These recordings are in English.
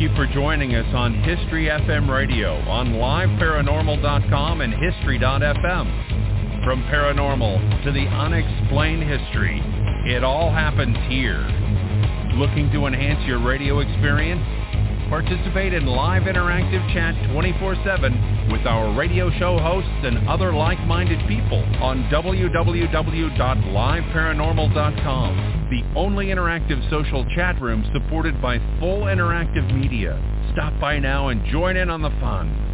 Thank you for joining us on History FM Radio on liveparanormal.com and history.fm. From paranormal to the unexplained history, it all happens here. Looking to enhance your radio experience? Participate in live interactive chat 24-7 with our radio show hosts and other like-minded people on www.liveparanormal.com, the only interactive social chat room supported by full interactive media. Stop by now and join in on the fun.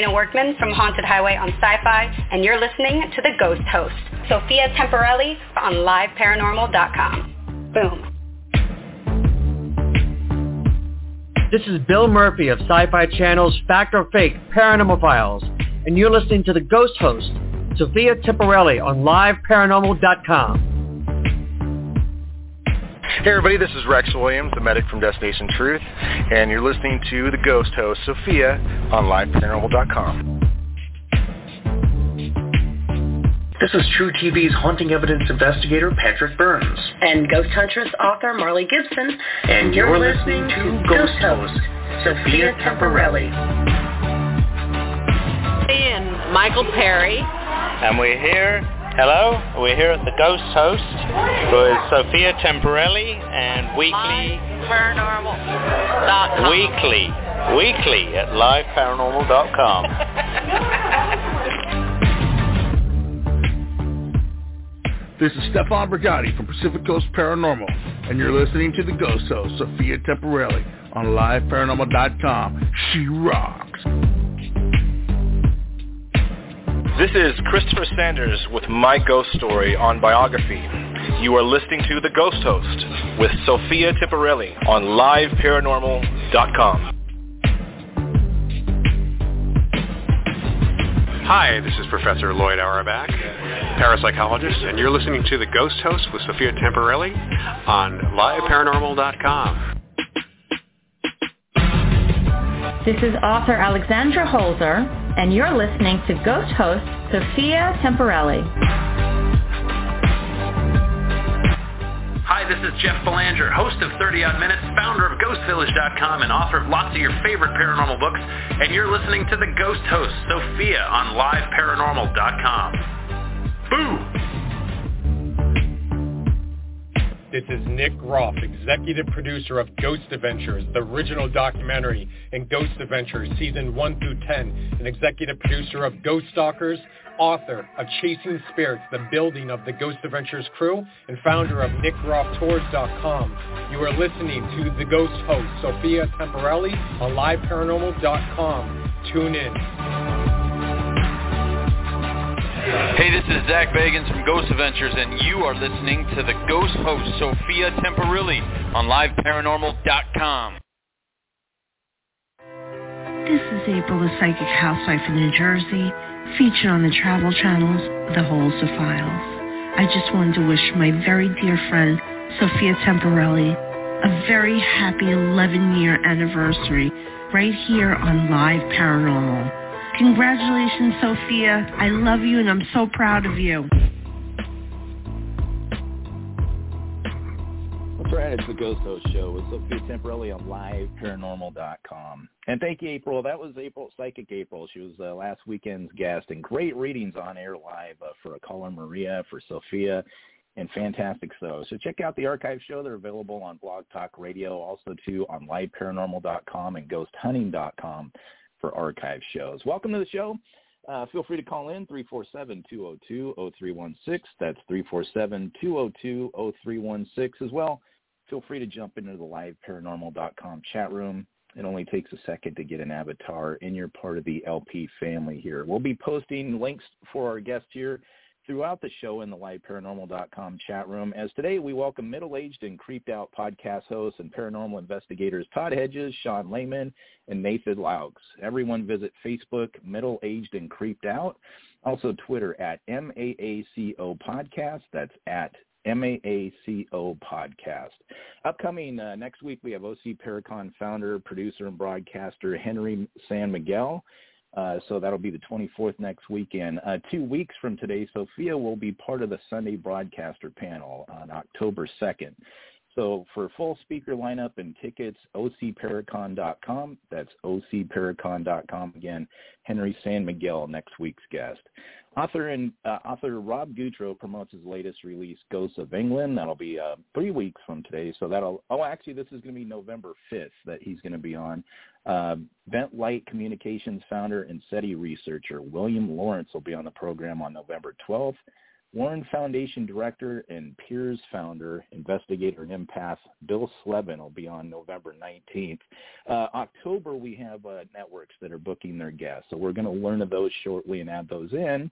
Dana Workman from Haunted Highway on Sci-Fi, and you're listening to The Ghost Host, Sophia Temperilli on LiveParanormal.com. Boom. This is Bill Murphy of Sci-Fi Channel's Fact or Fake Paranormal Files, and you're listening to The Ghost Host, Sophia Temperilli on LiveParanormal.com. Hey everybody, this is Rex Williams, the medic from Destination Truth, and you're listening to the ghost host, Sophia, on liveparanormal.com. This is True TV's haunting evidence investigator, Patrick Burns. And Ghost Huntress author, Marley Gibson. And, and you're, you're, listening, listening to Ghost Host, Sophia Temperilli. And Michael Perry. And we're here Hello, we're here at the Ghost Host with Sophia Temperilli and weekly paranormal.com. Weekly, weekly at liveparanormal.com. this is Stefan Brigatti from Pacific Coast Paranormal, and you're listening to the Ghost Host, Sophia Temperilli, on liveparanormal.com. She rocks. This is Christopher Sanders with My Ghost Story on Biography. You are listening to The Ghost Host with Sophia Temperilli on liveparanormal.com. Hi, this is Professor Lloyd Auerbach, parapsychologist, and you're listening to The Ghost Host with Sophia Temperilli on liveparanormal.com. This is author Alexandra Holzer, and you're listening to Ghost host Sophia Temperilli. Hi, this is Jeff Belanger, host of 30 Odd Minutes, founder of GhostVillage.com, and author of lots of your favorite paranormal books. And you're listening to the Ghost Host, Sophia, on LiveParanormal.com. This is Nick Groff, executive producer of Ghost Adventures, the original documentary, and Ghost Adventures Season 1 through 10, and executive producer of Ghost Stalkers, author of Chasing Spirits, the building of the Ghost Adventures crew, and founder of NickGroffTours.com. You are listening to The Ghost Host, Sophia Temperilli, on LiveParanormal.com. Tune in. Hey, this is Zak Bagans from Ghost Adventures, and you are listening to the Ghost host, Sophia Temperilli, on LiveParanormal.com. This is April, the psychic housewife in New Jersey, featured on the travel channels, The Holzer Files. I just wanted to wish my very dear friend, Sophia Temperilli, a very happy 11-year anniversary right here on Live Paranormal. Congratulations, Sophia. I love you and I'm so proud of you. That's right. It's the Ghost Host Show with Sophia Temperilli on LiveParanormal.com. And thank you, April. That was April, Psychic April. She was uh, last weekend's guest and great readings on air live uh, for a caller Maria, for Sophia, and fantastic show. So check out the archive show. They're available on Blog Talk Radio, also too on LiveParanormal.com and GhostHunting.com for archive shows. Welcome to the show. Uh, feel free to call in 347-202-0316. That's 347-202-0316 as well. Feel free to jump into the liveparanormal.com chat room. It only takes a second to get an avatar and you're part of the LP family here. We'll be posting links for our guests here throughout the show in the liveparanormal.com chat room. As today we welcome middle-aged and creeped out podcast hosts and paranormal investigators Todd Hedges, Shawn Layman, and Nathan Louks. Everyone visit Facebook, Middle-Aged and Creeped Out. Also Twitter at MAACO Podcast. That's at M-A-A-C-O podcast. Upcoming uh, next week, we have OC Paracon founder, producer, and broadcaster Henry San Miguel. Uh, so that'll be the 24th next weekend. Uh, two weeks from today, Sophia will be part of the Sunday broadcaster panel on October 2nd. So for full speaker lineup and tickets, ocparacon.com. That's ocparacon.com. Again, Henry San Miguel, next week's guest. Author and uh, author Rob Gutro promotes his latest release, Ghosts of England. That'll be uh, three weeks from today. So that'll. Oh, actually, this is going to be November 5th that he's going to be on. Uh, Bent Light Communications founder and SETI researcher William Lawrence will be on the program on November 12th. Warren Foundation Director and Peers Founder, Investigator and Bill Slevin will be on November 19th. Uh, October, we have uh, networks that are booking their guests, so we're going to learn of those shortly and add those in.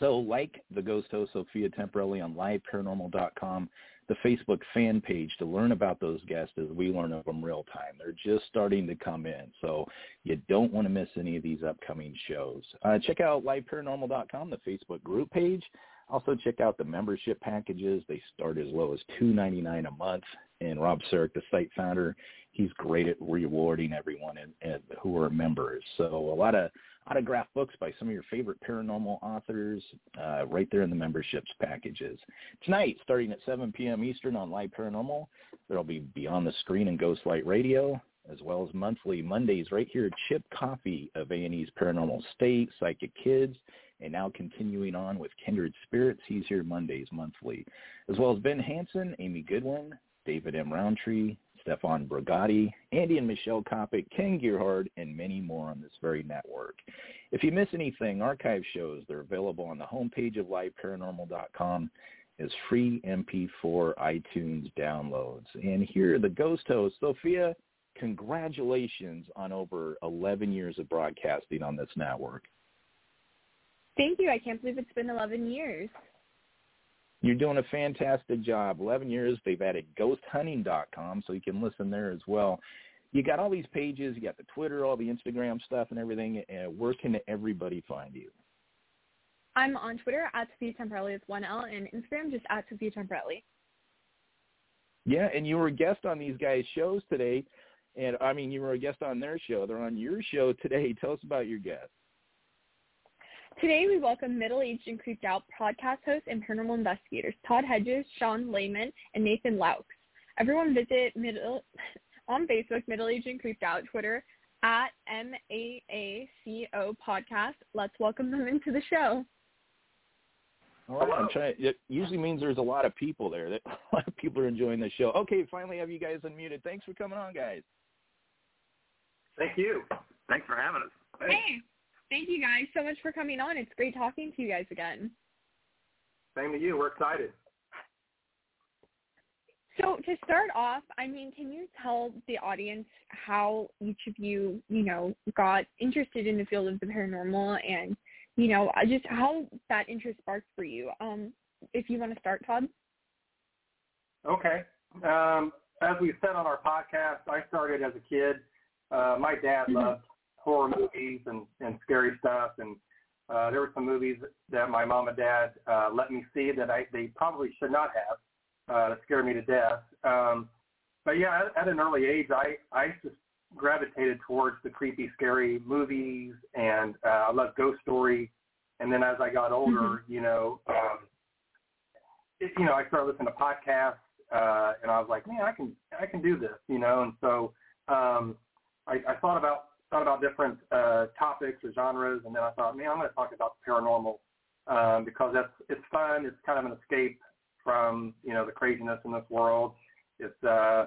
So like the Ghost Host Sophia Temperilli on liveparanormal.com, the Facebook fan page to learn about those guests as we learn of them real time. They're just starting to come in, so you don't want to miss any of these upcoming shows. Uh, check out liveparanormal.com, the Facebook group page. Also check out the membership packages. They start as low as two ninety nine a month. And Rob Surik, the site founder, he's great at rewarding everyone and, and who are members. So a lot of autographed books by some of your favorite paranormal authors uh, right there in the memberships packages. Tonight, starting at 7 p.m. Eastern on Live Paranormal, there will be Beyond the Screen and Ghostlight Radio, as well as monthly Mondays right here Chip Coffey of A&E's Paranormal State, Psychic Kids, and now continuing on with Kindred Spirits. He's here Mondays monthly, as well as Ben Hanson, Amy Goodwin, David M. Rountree, Stefan Brigatti, Andy and Michelle Kopic, Ken Gerhard, and many more on this very network. If you miss anything, archive shows, they're available on the homepage of liveparanormal.com as free MP4 iTunes downloads. And here, the ghost host, Sophia, congratulations on over 11 years of broadcasting on this network. Thank you. I can't believe it's been 11 years. You're doing a fantastic job. 11 years. They've added ghosthunting.com, so you can listen there as well. You got all these pages. You got the Twitter, all the Instagram stuff and everything. Uh, where can everybody find you? I'm on Twitter at Sophia Temperilli with one L and Instagram just at Sophia Temperilli. Yeah, and you were a guest on these guys' shows today. And I mean, you were a guest on their show. They're on your show today. Tell us about your guest. Today we welcome middle-aged and creeped out podcast hosts and paranormal investigators Todd Hedges, Shawn Layman, and Nathan Louks. Everyone visit middle on Facebook, Middle Aged and Creeped Out, Twitter at M-A-A-C-O podcast. Let's welcome them into the show. All right, I'm trying. It usually means there's a lot of people there. That a lot of people are enjoying the show. Okay, finally have you guys unmuted. Thanks for coming on, guys. Thank you. Thanks for having us. Hey. Thank you guys so much for coming on. It's great talking to you guys again. Same to you. We're excited. So to start off, I mean, can you tell the audience how each of you, you know, got interested in the field of the paranormal and, you know, just how that interest sparked for you? Um, if you want to start, Todd. Okay. Um, as we said on our podcast, I started as a kid. Uh, my dad mm-hmm. loved horror movies and, and scary stuff. And uh, there were some movies that my mom and dad uh, let me see that I they probably should not have. Uh, that scared me to death. Um, but yeah, at, at an early age, I I just gravitated towards the creepy, scary movies, and uh, I love Ghost Story. And then as I got older, mm-hmm. you know, um, it, you know, I started listening to podcasts, uh, and I was like, man, I can I can do this, you know. And so um, I, I thought about thought about different uh, topics or genres, and then I thought, man, I'm going to talk about the paranormal um, because that's it's fun. It's kind of an escape from you know the craziness in this world. It's uh,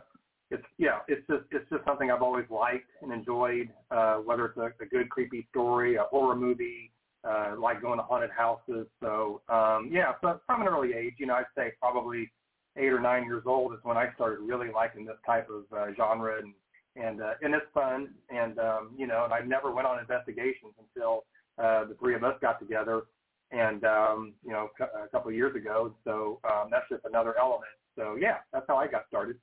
it's yeah, it's just it's just something I've always liked and enjoyed. Uh, whether it's a, a good creepy story, a horror movie, uh, like going to haunted houses. So um, yeah, so from an early age, you know, I'd say probably eight or nine years old is when I started really liking this type of uh, genre and and uh, and it's fun. And um, you know, and I never went on investigations until uh, the three of us got together, and um, you know, a couple of years ago. So um, that's just another element. So yeah, that's how I got started.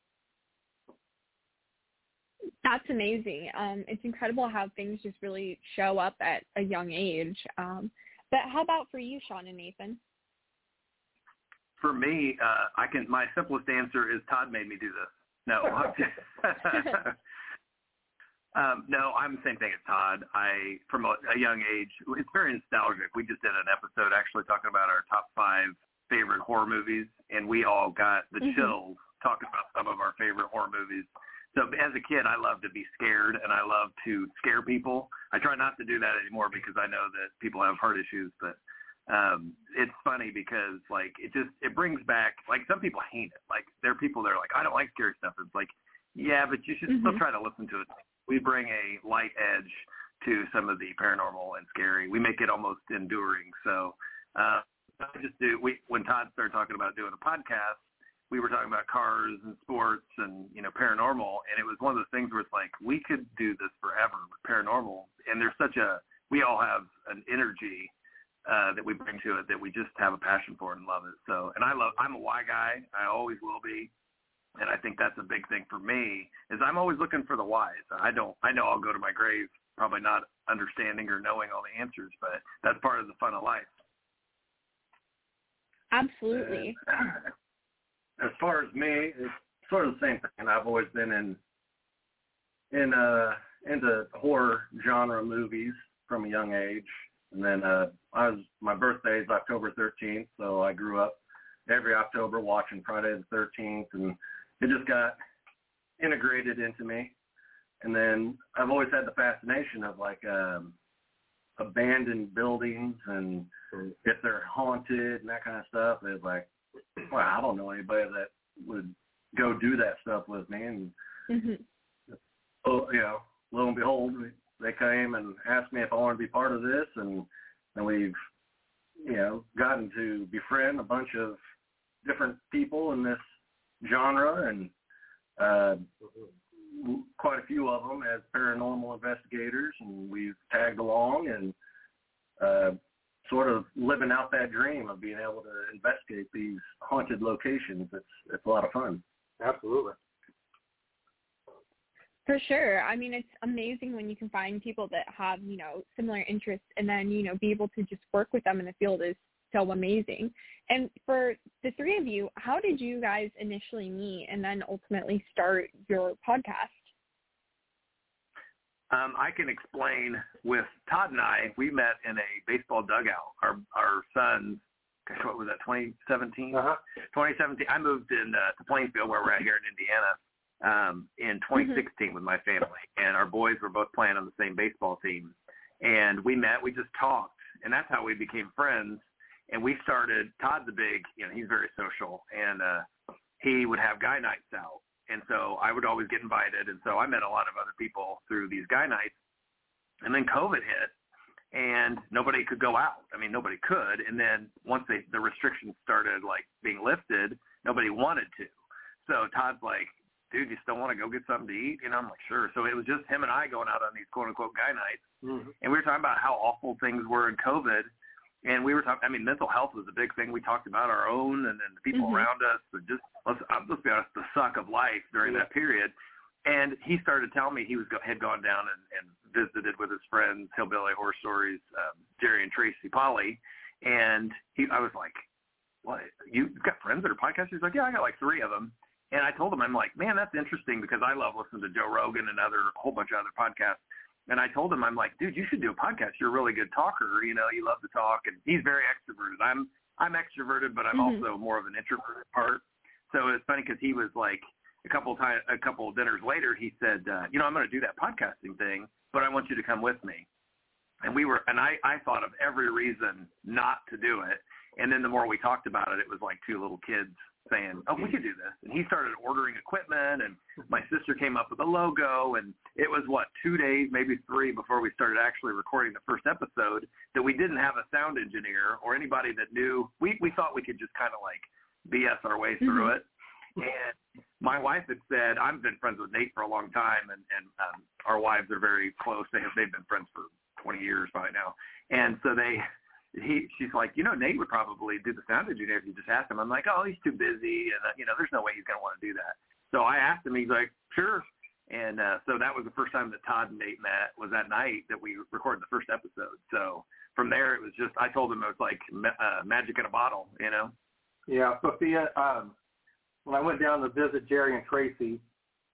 That's amazing. Um, it's incredible how things just really show up at a young age. Um, but how about for you, Shawn and Nathan? for me, uh, I can. My simplest answer is Todd made me do this. No. um, no, I'm the same thing as Todd. I, from a, a young age, it's very nostalgic. We just did an episode actually talking about our top five favorite horror movies, and we all got the mm-hmm. chills talking about some of our favorite horror movies. So as a kid, I love to be scared, and I love to scare people. I try not to do that anymore because I know that people have heart issues, but um it's funny because like it just it brings back like some people hate it like there are people that are like i don't like scary stuff it's like yeah but you should mm-hmm. still try to listen to it we bring a light edge to some of the paranormal and scary we make it almost enduring so uh i just do we when todd started talking about doing a podcast we were talking about cars and sports and you know paranormal and it was one of those things where it's like we could do this forever with paranormal and there's such a we all have an energy uh, that we bring to it that we just have a passion for and love it. So, and I love, I'm a why guy. I always will be. And I think that's a big thing for me is I'm always looking for the whys. I don't, I know I'll go to my grave probably not understanding or knowing all the answers, but that's part of the fun of life. Absolutely. as far as me, it's sort of the same thing. I've always been in, in, uh, into horror genre movies from a young age. And then uh, I was my birthday is October 13th, so I grew up every October watching Friday the 13th, and it just got integrated into me. And then I've always had the fascination of like um, abandoned buildings and if they're haunted and that kind of stuff. It's like, well, I don't know anybody that would go do that stuff with me. And mm-hmm. oh, you know, lo and behold, they came and asked me if I wanted to be part of this, and and we've you know gotten to befriend a bunch of different people in this genre, and uh, quite a few of them as paranormal investigators, and we've tagged along and uh, sort of living out that dream of being able to investigate these haunted locations. It's it's a lot of fun. Absolutely. For sure. I mean, it's amazing when you can find people that have, you know, similar interests and then, you know, be able to just work with them in the field is so amazing. And for the three of you, how did you guys initially meet and then ultimately start your podcast? Um, I can explain with Todd and I, we met in a baseball dugout. Our our sons, gosh, what was that, 2017? Uh-huh. 2017. I moved in uh, to Plainfield, where we're at here in Indiana, um, in 2016 mm-hmm. with my family, and our boys were both playing on the same baseball team. And we met, we just talked, and that's how we became friends. And we started. Todd's a big, you know, he's very social, and uh, he would have guy nights out, and so I would always get invited. And so I met a lot of other people through these guy nights. And then COVID hit, and nobody could go out. I mean, nobody could. And then once they, the restrictions started like being lifted, nobody wanted to. So Todd's like, dude, you still want to go get something to eat? You know, I'm like, sure. So it was just him and I going out on these quote unquote guy nights. Mm-hmm. And we were talking about how awful things were in COVID. And we were talking, I mean, mental health was a big thing. We talked about our own and then the people mm-hmm. around us. And just, let's, let's be honest, the suck of life during yeah. that period. And he started telling me he was go, had gone down and, and visited with his friends, Hillbilly Horror Stories, um, Jerry and Tracy Polly. And he, I was like, what? You've got friends that are podcasters? He's like, yeah, I got like three of them. And I told him, I'm like, man, that's interesting because I love listening to Joe Rogan and other a whole bunch of other podcasts. And I told him, I'm like, dude, you should do a podcast. You're a really good talker. You know, you love to talk, and he's very extroverted. I'm I'm extroverted, but I'm mm-hmm. also more of an introverted part. So it's funny because he was like a couple of time, a couple of dinners later, he said, uh, you know, I'm going to do that podcasting thing, but I want you to come with me. And we were, and I I thought of every reason not to do it. And then the more we talked about it, it was like two little kids saying, "Oh, we could do this." And he started ordering equipment, and my sister came up with a logo, and it was what two days, maybe three, before we started actually recording the first episode that we didn't have a sound engineer or anybody that knew. We we thought we could just kind of like BS our way through mm-hmm. it. And my wife had said, I've been friends with Nate for a long time, and and um, our wives are very close. They have they've been friends for 20 years by now, and so they he she's like, you know, Nate would probably do the sound engineer if you just asked him. I'm like, oh, he's too busy, and uh, you know, there's no way he's gonna want to do that. So I asked him. He's like, sure. And uh, so that was the first time that Todd and Nate met. Was that night that we recorded the first episode. So from there, it was just I told him it was like uh, magic in a bottle, you know. Yeah, Sophia. Um, when I went down to visit Jerry and Tracy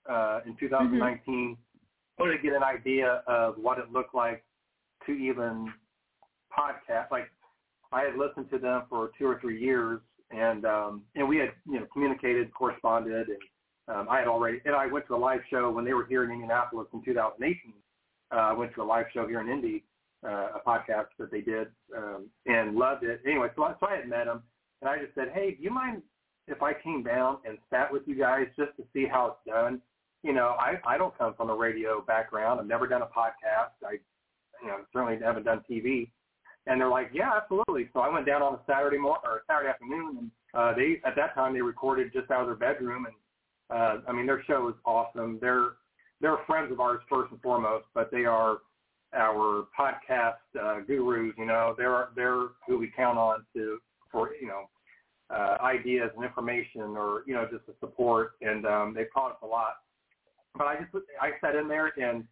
uh, in 2019, mm-hmm. I wanted to get an idea of what it looked like to even podcast. Like I had listened to them for two or three years, and um, and we had you know communicated, corresponded, and um, I had already and I went to a live show when they were here in Indianapolis in 2018. Uh, I went to a live show here in Indy, uh, a podcast that they did, um, and loved it. Anyway, so I, so I had met them, and I just said, hey, do you mind if I came down and sat with you guys just to see how it's done? You know, I I don't come from a radio background. I've never done a podcast. I you know certainly haven't done TV. And they're like, yeah, absolutely. So I went down on a Saturday morning or Saturday afternoon, and uh, they at that time they recorded just out of their bedroom, and uh, I mean their show is awesome. They're they're friends of ours first and foremost, but they are our podcast uh, gurus. You know, they're they're who we count on to for you know uh, ideas and information, or you know just the support, and um, they've taught us a lot. But I just I sat in there and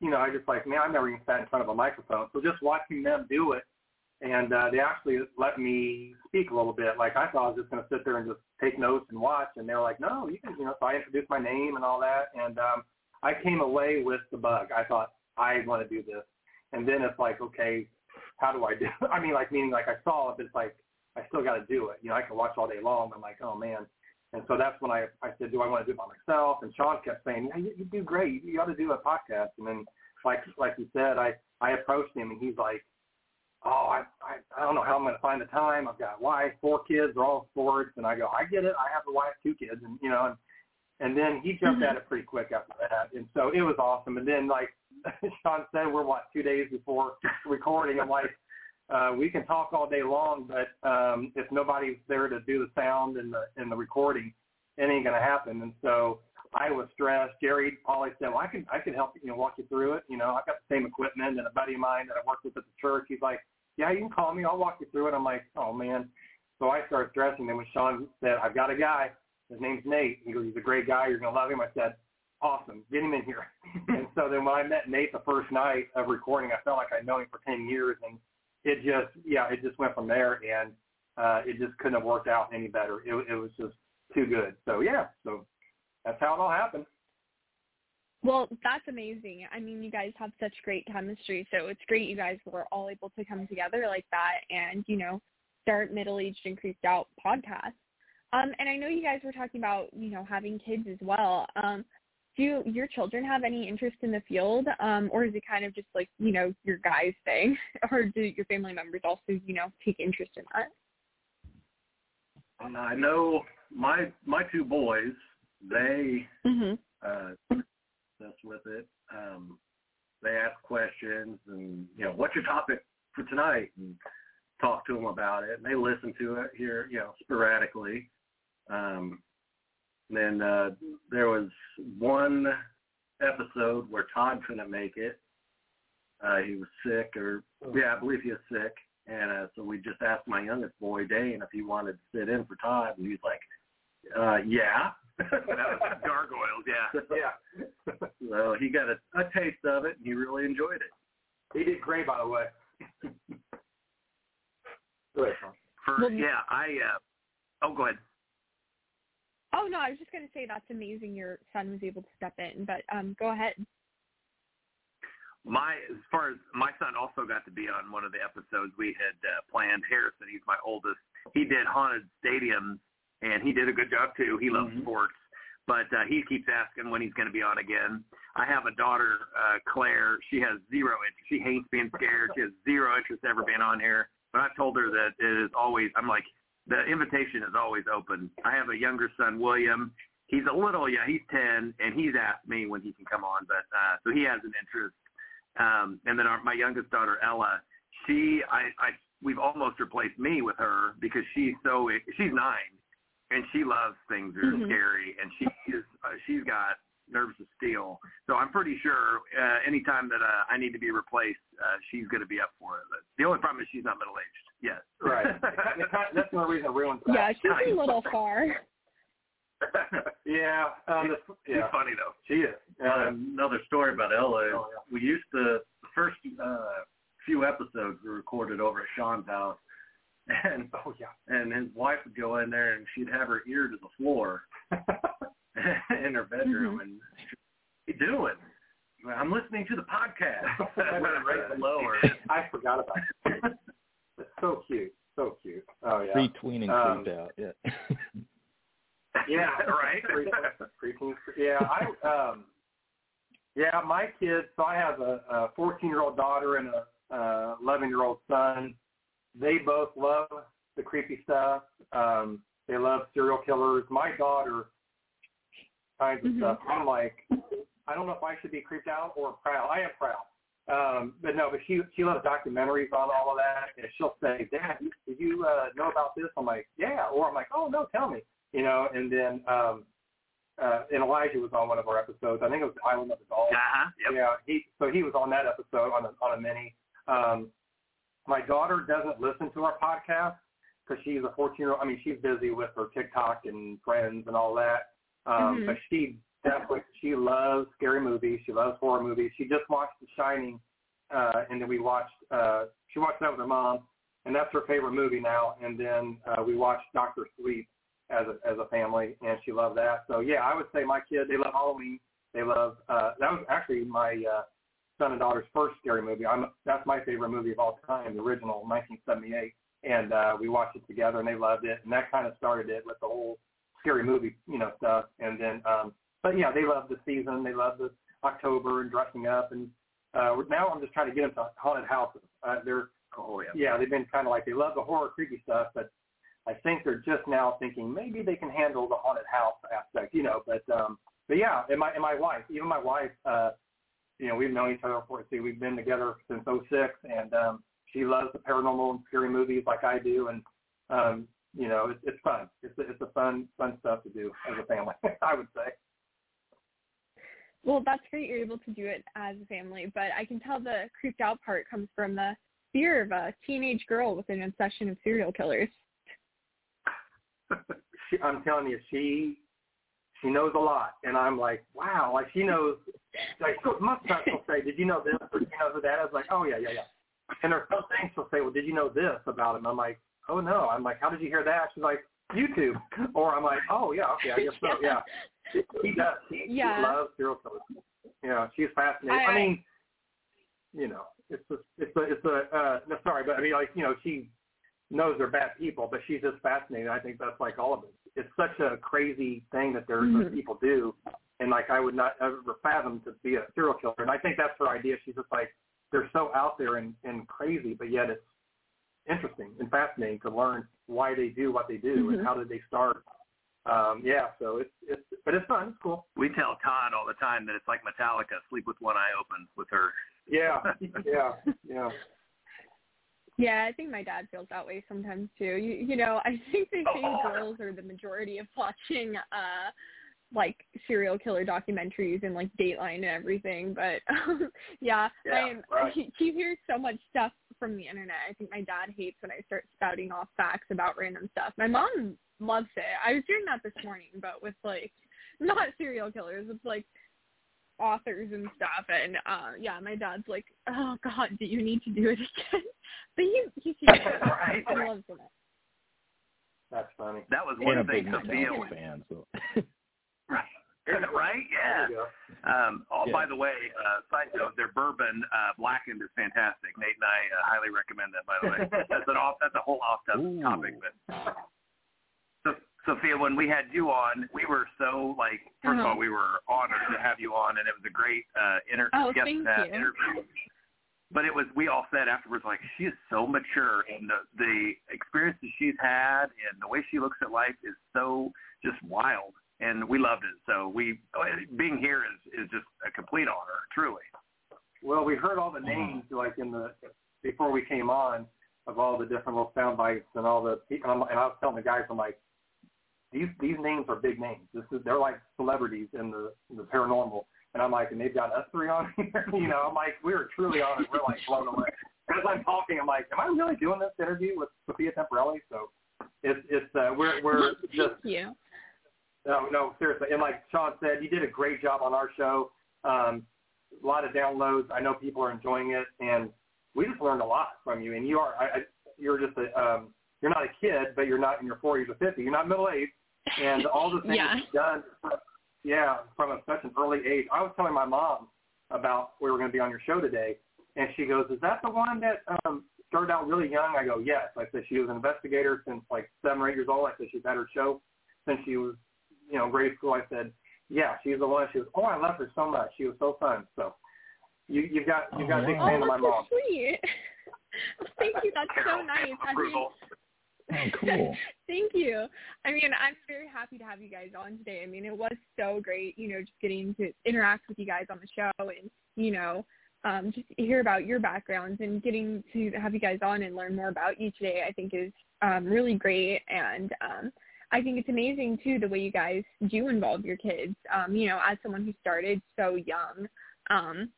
you know I just like man I've never even sat in front of a microphone, so just watching them do it and uh, they actually let me speak a little bit. Like I thought I was just going to sit there and just take notes and watch, and they were like, "No, you can." You know, so I introduced my name and all that, and um, I came away with the bug. I thought I want to do this, and then it's like, okay, how do I do? I mean, like meaning like I saw it, but it's like I still got to do it. You know, I can watch all day long. I'm like, oh man. And so that's when I I said, do I want to do it by myself? And Shawn kept saying, yeah, you, you do great. You, you ought to do a podcast. And then, like like you said, I I approached him, and he's like, oh, I, I, I don't know how I'm going to find the time. I've got a wife, four kids, they're all sports. And I go, I get it. I have a wife, two kids. And, you know, and, and then he jumped mm-hmm. at it pretty quick after that. And so it was awesome. And then like Shawn said, we're what, two days before recording. I'm like, uh, we can talk all day long, but um, if nobody's there to do the sound and the, and the recording, it ain't going to happen. And so I was stressed. Jerry Polly said, well, I can, I can help you know, walk you through it. You know, I've got the same equipment and a buddy of mine that I worked with at the church. He's like, yeah, you can call me. I'll walk you through it. I'm like, oh man. So I started stressing. Then when Shawn said, I've got a guy. His name's Nate. He goes, he's a great guy. You're gonna love him. I said, awesome. Get him in here. and so then when I met Nate the first night of recording, I felt like I'd known him for 10 years, and it just, yeah, it just went from there, and uh, it just couldn't have worked out any better. It, it was just too good. So yeah, so that's how it all happened. Well, that's amazing. I mean, you guys have such great chemistry, so it's great you guys were all able to come together like that and, you know, start Middle Aged and Creeped Out podcast. Um, and I know you guys were talking about, you know, having kids as well. Um, do your children have any interest in the field, um, or is it kind of just like, you know, your guys thing, or do your family members also, you know, take interest in that? I know my my two boys, they mm-hmm. uh, us with it. Um, they ask questions and, you know, what's your topic for tonight? And talk to them about it. And they listen to it here, you know, sporadically. Um, then uh, there was one episode where Todd couldn't make it. Uh, he was sick, or yeah, I believe he was sick, and uh, so we just asked my youngest boy Dane if he wanted to sit in for Todd, and he's like, uh, "Yeah." Gargoyles, yeah. yeah. so he got a, a taste of it, and he really enjoyed it. He did great, by the way. go ahead, For, yeah, I. Uh, oh, go ahead. Oh no, I was just going to say that's amazing. Your son was able to step in, but um, go ahead. My as far as my son also got to be on one of the episodes we had uh, planned. Harrison, he's my oldest. He did haunted stadiums and he did a good job too. He loves mm-hmm. sports, but uh, he keeps asking when he's going to be on again. I have a daughter, uh, Claire. She has zero interest. She hates being scared. She has zero interest ever being on here. But I've told her that it is always. I'm like, the invitation is always open. I have a younger son, William. He's a little, yeah, he's 10, and he's asked me when he can come on, but uh, so he has an interest. Um, and then our, my youngest daughter, Ella, she, I, I, we've almost replaced me with her because she's so, she's nine, and she loves things that are mm-hmm. scary, and she is uh, she's got nerves of steel. So I'm pretty sure uh, anytime that uh, I need to be replaced, uh, she's going to be up for it. But the only problem is she's not middle aged yet. Right. That's the reason it ruins that. Yeah, she's a little far. yeah, um, she's, yeah. she's funny though. She is. Um, another story about Ella. Oh, yeah. We used to the first uh, few episodes were recorded over at Shawn's house and oh yeah, and his wife would go in there and she'd have her ear to the floor in her bedroom, Mm-hmm. and she'd, what are doing? I'm listening to the podcast. right below her. I forgot about it. It's so cute, so cute. Oh yeah. Pre-tweening Um, creeped out. Yeah. Yeah, right. Preteen. Yeah, I um yeah, my kids. So I have a, a 14 year old daughter and a uh, 11 year old son. They both love the creepy stuff. Um, they love serial killers. My daughter kinds of Mhm. stuff. I'm like, I don't know if I should be creeped out or proud. I am proud. Um, but no, but she she loves documentaries on all of that, and she'll say, "Dad, did you uh, know about this?" I'm like, "Yeah," or I'm like, "Oh no, tell me." You know, and then um, uh, and Elijah was on one of our episodes. I think it was Island of the Dolls. Uh-huh. Yep. Yeah, he so he was on that episode on a on a mini. Um, my daughter doesn't listen to our podcast because she's a 14 year old. I mean, she's busy with her TikTok and friends and all that. Um, Mhm. But she definitely she loves scary movies. She loves horror movies. She just watched The Shining, uh, and then we watched. Uh, she watched that with her mom, and that's her favorite movie now. And then uh, we watched Doctor Sleep as a as a family, and she loved that. So yeah, I would say my kids they love Halloween. They love uh, that was actually my uh, son and daughter's first scary movie. I'm that's my favorite movie of all time, the original 1978, and uh, we watched it together, and they loved it, and that kind of started it with the whole scary movie, you know, stuff. And then, um, but yeah, they love the season. They love the October and dressing up, and uh, now I'm just trying to get them to haunted houses. Uh, they're Oh yeah. yeah, they've been kind of like they love the horror, creepy stuff, but I think they're just now thinking maybe they can handle the haunted house aspect, you know. But um, but yeah, and my and my wife, even my wife, uh, you know, we've known each other for see, we've been together since '06, and um, she loves the paranormal and scary movies like I do, and um, you know, it's, it's fun. It's a, it's a fun fun stuff to do as a family, I would say. Well, that's great you're able to do it as a family, but I can tell the creeped out part comes from the fear of a teenage girl with an obsession of serial killers. she, I'm telling you, she she knows a lot, and I'm like, wow, like she knows. Like so most times she'll say, "Did you know this?" or "Did you know that is?" Like, "Oh yeah, yeah, yeah." And there's some things she'll say, "Well, did you know this about him?" I'm like, "Oh no." I'm like, "How did you hear that?" She's like, "YouTube." Or I'm like, "Oh yeah, okay, I guess so." Yeah. She does. She, Yeah. she loves serial killers. Yeah, she's fascinated. I, I- mean, you know, it's a, it's a, it's a. Uh, no, sorry, but I mean, like, you know, she knows they're bad people, but she's just fascinated. I think that's like all of it. It's such a crazy thing that there's Mhm. those people do, and like I would not ever fathom to be a serial killer. And I think that's her idea. She's just like they're so out there and, and crazy, but yet it's interesting and fascinating to learn why they do what they do Mhm. and how did they start. Um, yeah, so it's it's but it's fun. It's cool. We tell Todd all the time that it's like Metallica, sleep with one eye open with her. Yeah, yeah, yeah. Yeah, I think my dad feels that way sometimes too. You, you know, I think they say Oh. girls are the majority of watching uh like serial killer documentaries and like Dateline and everything, but um, yeah, Yeah, I am. right. He, he hears so much stuff from the internet. I think my dad hates when I start spouting off facts about random stuff. My mom loves it. I was doing that this morning, but with like not serial killers. It's like authors and stuff and uh yeah my dad's like oh god do you need to do it again but he he seems Right, he loves it That's funny. That was one a thing big Sophia Metallica was fan, so right. right? Yeah. There you go. Um, oh, Yeah. by the way, uh, side note, their bourbon uh, blackened is fantastic. Nate and I uh, highly recommend that. By the way, that's an off. That's a whole off Ooh. topic. But so, Sophia, when we had you on, we were so like. 1st of Uh-huh. all, we were honored to have you on, and it was a great uh, inter- Oh, guest thank uh, you. interview. But it was. We all said afterwards, like she is so mature, and the, the experiences she's had, and the way she looks at life is so just wild and we loved it. So we being here is is just a complete honor, truly. Well, we heard all the names like in the before we came on of all the different little sound bites and all the and, and I was telling the guys, I'm like, these these names are big names. This is they're like celebrities in the in the paranormal, and I'm like, and they've got us three on here. you know, I'm like, we were truly on it. We're like blown away. As I'm talking, I'm like, am I really doing this interview with Sophia Temperilli? So it's it's uh, we're we're just you no, no, seriously. And like Shawn said, you did a great job on our show. Um, a lot of downloads. I know people are enjoying it, and we just learned a lot from you. And you are, I, I, you're just a, um, you're not a kid, but you're not in your 40s or 50s. You're not middle aged, and all the things Yeah. done, yeah, from a, such an early age. I was telling my mom about we were going to be on your show today, and she goes, "Is that the one that um, started out really young?" I go, "Yes." I said she was an investigator since like seven or eight years old. I said she's had her show since she was, you know, grade school. I said, "Yeah, she's the one." She goes, "Oh, I love her so much. She was so fun." So you you've got you've got a big Oh, fan of my that's mom. so sweet. Thank you. That's so nice. I mean, Oh, cool. Thank you. I mean, I'm very happy to have you guys on today. I mean, it was so great, you know, just getting to interact with you guys on the show and, you know, um, just hear about your backgrounds and getting to have you guys on and learn more about you today, I think is um, really great. And um, I think it's amazing, too, the way you guys do involve your kids. Um, you know, as someone who started so young, um,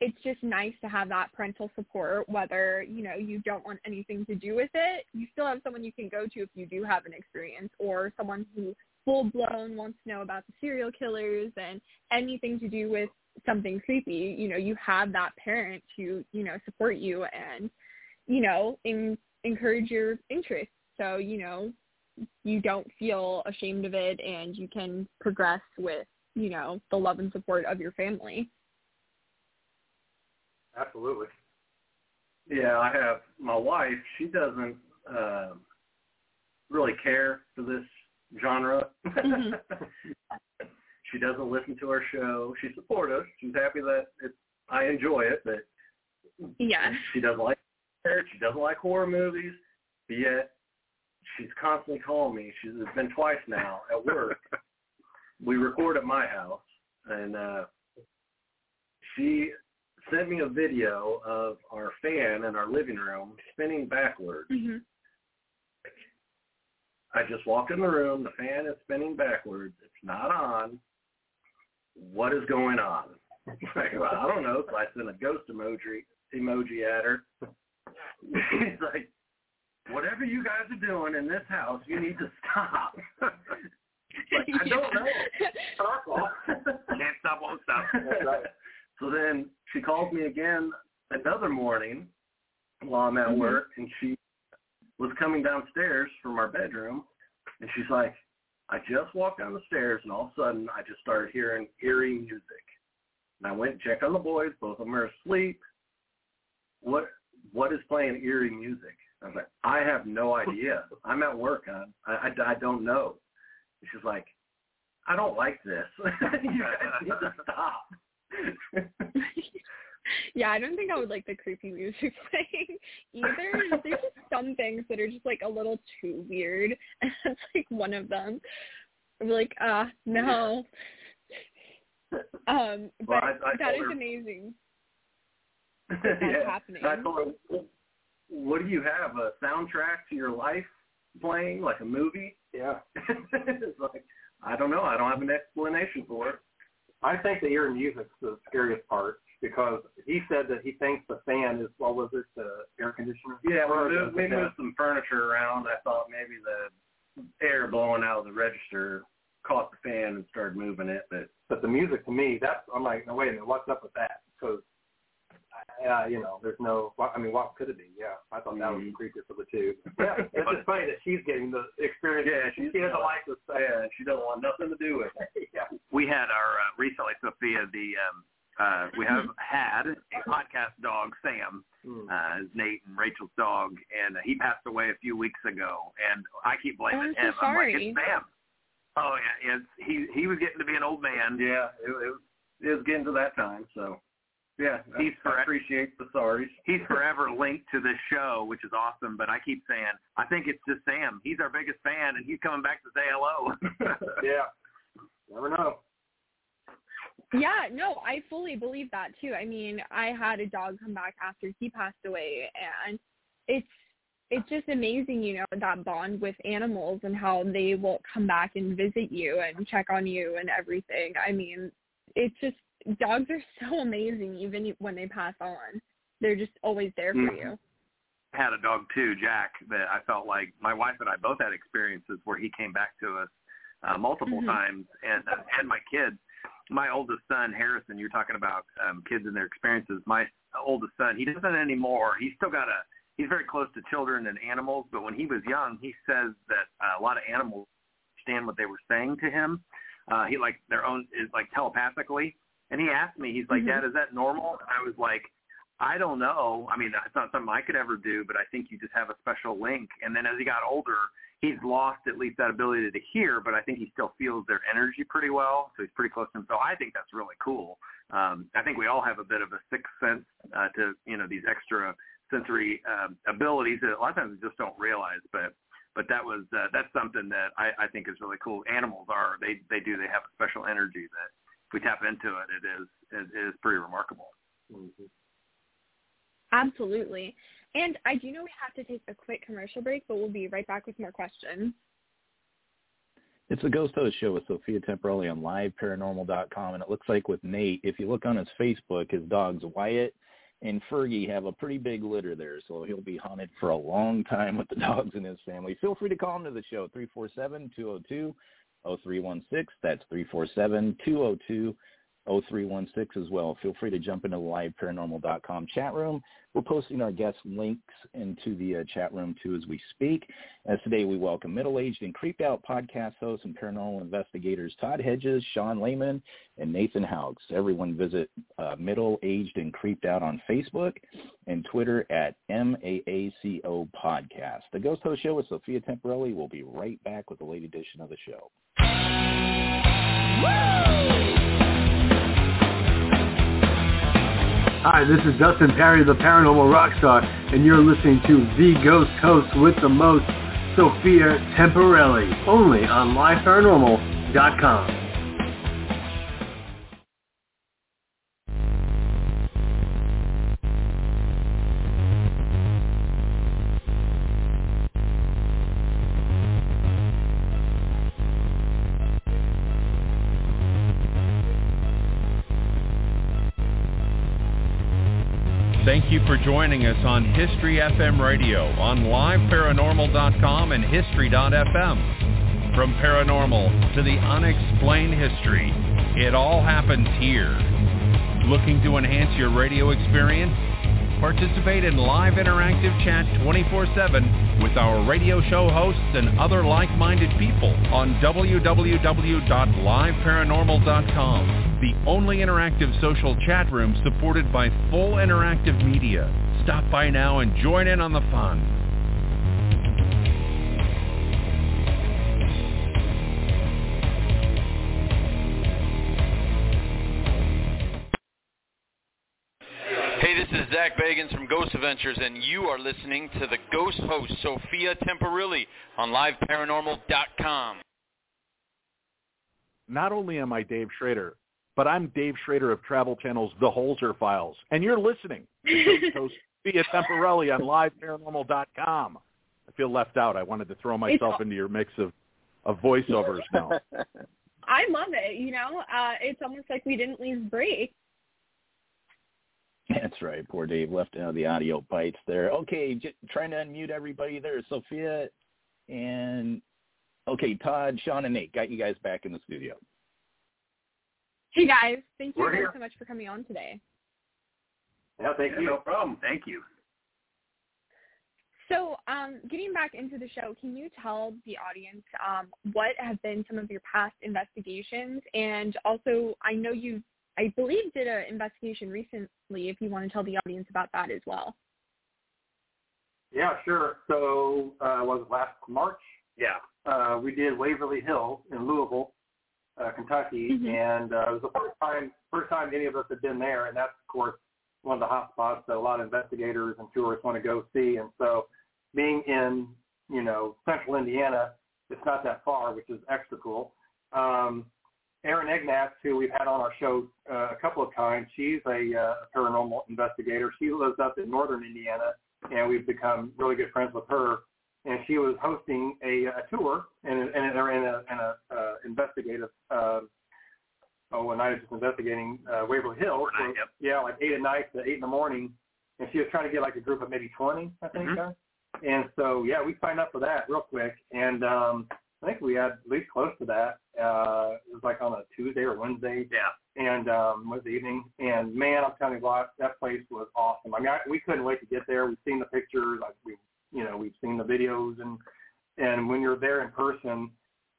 it's just nice to have that parental support whether you know you don't want anything to do with it. You still have someone you can go to if you do have an experience or someone who full blown wants to know about the serial killers and anything to do with something creepy. You know you have that parent to you know support you and you know in, encourage your interests so you know you don't feel ashamed of it and you can progress with you know the love and support of your family Absolutely. Yeah, I have my wife. She doesn't uh, really care for this genre. she doesn't listen to our show. She's supportive. She's happy that it, I enjoy it, but yeah she doesn't like it. She doesn't like horror movies. But yet, she's constantly calling me. She's it's been twice now at work. we record at my house, and uh, she sent me a video of our fan in our living room spinning backwards. Mm-hmm. I just walked in the room. The fan is spinning backwards. It's not on. What is going on? Like, well, I don't know. So I sent a ghost emoji emoji at her. She's like, "Whatever you guys are doing in this house, you need to stop." like, I don't know. It's our fault. Can't stop, won't stop. So then she calls me again another morning while I'm at mm-hmm. work, and she was coming downstairs from our bedroom, and she's like, I just walked down the stairs, and all of a sudden I just started hearing eerie music. And I went and checked on the boys. Both of them are asleep. What What is playing eerie music? I was like, I have no idea. I'm at work. I, I, I don't know. And she's like, I don't like this. you guys need to stop. yeah, I don't think I would like the creepy music playing either. There's just some things that are just like a little too weird, and that's like one of them. I'm like, uh, no. Um, but Well, I- I that told is her- amazing. that that's yeah. happening. I told her, what do you have? A soundtrack to your life playing, like a movie? Yeah. it's like, I don't know. I don't have an explanation for it. I think the eerie music's the scariest part because he said that he thinks the fan is what was it, the air conditioner? Yeah, we moved, we moved some furniture around. I thought maybe the air blowing out of the register caught the fan and started moving it, but But the music to me, that's I'm like, no wait a minute, what's up with that? Because uh, you know, there's no. I mean, what could it be? Yeah, I thought that was the creepiest of the two. Yeah, it's just funny that she's getting the experience. yeah, she's she doesn't like this stuff. Yeah, she doesn't want nothing to do with it. yeah. we had our uh, recently Sophia the um uh we have had a podcast dog Sam uh is Nate and Rachel's dog and uh, he passed away a few weeks ago and I keep blaming Oh, I'm so him I'm like sorry. it's Sam oh yeah it's he he was getting to be an old man Yeah, it, it, was, it was getting to that time, so yeah, He's I correct. appreciate the sorries. he's forever linked to this show which is awesome but I keep saying I think it's just Sam he's our biggest fan and he's coming back to say hello yeah. Never know. Yeah, no, I fully believe that too. I mean, I had a dog come back after he passed away and it's it's just amazing, you know, that bond with animals and how they will come back and visit you and check on you and everything. I mean, it's just dogs are so amazing even when they pass on. They're just always there for Mhm. you. had a dog too, Jack, that I felt like my wife and I both had experiences where he came back to us uh, multiple Mhm. times, and uh, and my kids. My oldest son, Harrison, you're talking about um, kids and their experiences. My oldest son, he doesn't anymore. He's still got a he's very close to children and animals. But when he was young, he says that uh, a lot of animals understand what they were saying to him. Uh, he like their own is like telepathically. And he asked me, he's like, Mm-hmm. Dad, is that normal? And I was like, I don't know. I mean, it's not something I could ever do, but I think you just have a special link. And then as he got older, he's lost at least that ability to hear, but I think he still feels their energy pretty well. So he's pretty close to them. So I think that's really cool. Um, I think we all have a bit of a sixth sense uh, to, you know, these extra sensory um, abilities that a lot of times we just don't realize. But but that was uh, that's something that I, I think is really cool. Animals are they they do they have a special energy that we tap into it, it is it is pretty remarkable. Mm-hmm. Absolutely. And I do know we have to take a quick commercial break, but we'll be right back with more questions. It's the Ghost Host Show with Sophia Temperilli on liveparanormal.com. And it looks like with Nate, if you look on his Facebook, his dogs Wyatt and Fergie have a pretty big litter there. So he'll be haunted for a long time with the dogs in his family. Feel free to call him to the show, 347-202-0316. That's 347-202 0316 as well. Feel free to jump into the liveparanormal.com chat room. We're posting our guest links into the uh, chat room too as we speak. As today we welcome middle-aged and creeped out podcast hosts and paranormal investigators Todd Hedges, Shawn Layman, and Nathan Louks. Everyone visit uh, middle-aged and creeped out on Facebook and Twitter at MAACO Podcast. The Ghost Host Show with Sophia Temperilli will be right back with the late edition of the show. Hi, this is Dustin Perry, the Paranormal Rockstar, and you're listening to The Ghost Host with the most, Sophia Temperilli, only on LiveParanormal.com. for joining us on History FM Radio on liveparanormal.com and history.fm. From paranormal to the unexplained history, it all happens here. Looking to enhance your radio experience? Participate in live interactive chat 24-7 with our radio show hosts and other like-minded people on www.liveparanormal.com, the only interactive social chat room supported by full interactive media. Stop by now and join in on the fun. Hey, this is Zak Bagans from Ghost Adventures, and you are listening to the Ghost host, Sophia Temperilli, on LiveParanormal.com. Not only am I Dave Schrader, but I'm Dave Schrader of Travel Channel's The Holzer Files, and you're listening to Ghost host Sophia Temperilli on LiveParanormal.com. I feel left out. I wanted to throw myself all- into your mix of, of voiceovers now. I love it. You know, uh, it's almost like we didn't leave break. That's right. Poor Dave left out the audio bites there. Okay, j- trying to unmute everybody there. Sophia and okay, Todd, Shawn, and Nate got you guys back in the studio. Hey guys, thank you We're again here. so much for coming on today. Yeah, thank you. No problem. Thank you. So, um, getting back into the show, can you tell the audience um, what have been some of your past investigations? And also, I know you, I believe, did an investigation recently. If you want to tell the audience about that as well. Yeah, sure. So uh, was it last March? Yeah. Uh, we did Waverly Hill in Louisville, uh, Kentucky, Mhm. and uh, it was the first time first time any of us had been there, and that's of course one of the hot spots that a lot of investigators and tourists want to go see. And so, being in you know central Indiana, it's not that far, which is extra cool. Um, Erin Ignatz, who we've had on our show uh, a couple of times, she's a uh, paranormal investigator. She lives up in northern Indiana, and we've become really good friends with her. And she was hosting a, a tour, and and they're in a in a uh, investigative. Uh, oh, one night just investigating uh, Waverly Hill. Overnight, So, Yeah, like eight at night to eight in the morning, and she was trying to get like a group of maybe twenty, I think. Mhm. uh, And so yeah, we signed up for that real quick, and um, I think we had at least close to that. Uh, it was like on a Tuesday or Wednesday. Yeah. And um, was the evening, and man, I'm telling you what, that place was awesome. I mean, I, we couldn't wait to get there. We've seen the pictures, like we, you know, we've seen the videos, and and when you're there in person,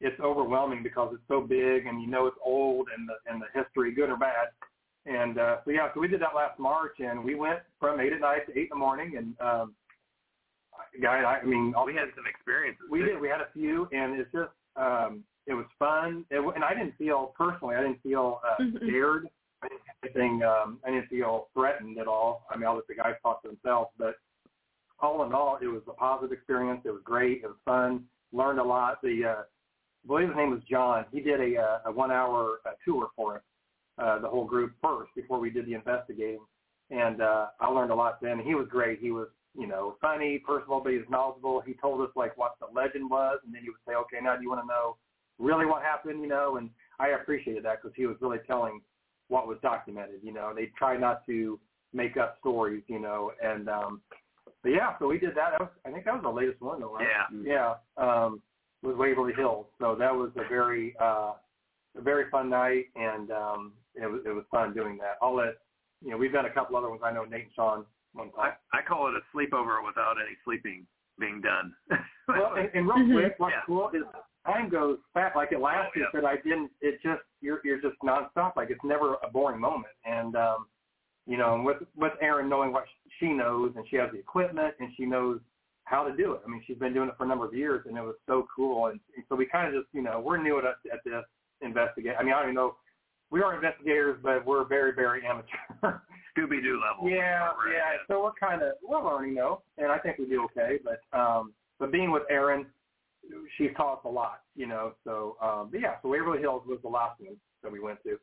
it's overwhelming because it's so big, and you know it's old, and the and the history, good or bad. And uh, so yeah, so we did that last March, and we went from eight at night to eight in the morning, and um, guy, I, I mean, all, we had some experiences. we too. did. We had a few, and it's just um, it was fun. It, and I didn't feel personally, I didn't feel uh, Mhm. scared. I didn't feel anything. Um, I didn't feel threatened at all. I mean, I'll let the guys talk to themselves, but all in all, it was a positive experience. It was great. It was fun. Learned a lot. The uh, I believe his name was John. He did a, uh, a one-hour uh, tour for us, uh, the whole group first before we did the investigating, and uh, I learned a lot then. He was great. He was you know funny, personable, but he was knowledgeable. He told us like what the legend was, and then he would say, okay, now do you want to know really what happened? You know, and I appreciated that because he was really telling what was documented. You know, they try not to make up stories. You know, and um, but yeah, so we did that. that was, I think that was the latest one, though, right? Yeah. Yeah. Um, was Waverly Hills. So that was a very uh, a very fun night, and um, it was it was fun doing that. I'll let you know. We've done a couple other ones. I know Nate and Sean one time. I, I call it a sleepover without any sleeping being done. well, and, and real Mhm. quick, what's Yeah. cool is time goes fast. Like it last Oh, year, yeah. but I didn't. It just you're you're just nonstop. Like it's never a boring moment. And um, you know, and with with Erin knowing what she knows, and she has the equipment, and she knows how to do it. I mean, she's been doing it for a number of years, and it was so cool. And, and so we kind of just, you know, we're new at at this investigate. I mean, I don't even know. We are investigators, but we're very, very amateur. Scooby Doo level. Yeah, yeah. So we're kind of we're learning though, and I think we do okay. But um, but being with Erin, she's taught us a lot, you know. So um, but yeah. So Waverly Hills was the last one that we went to.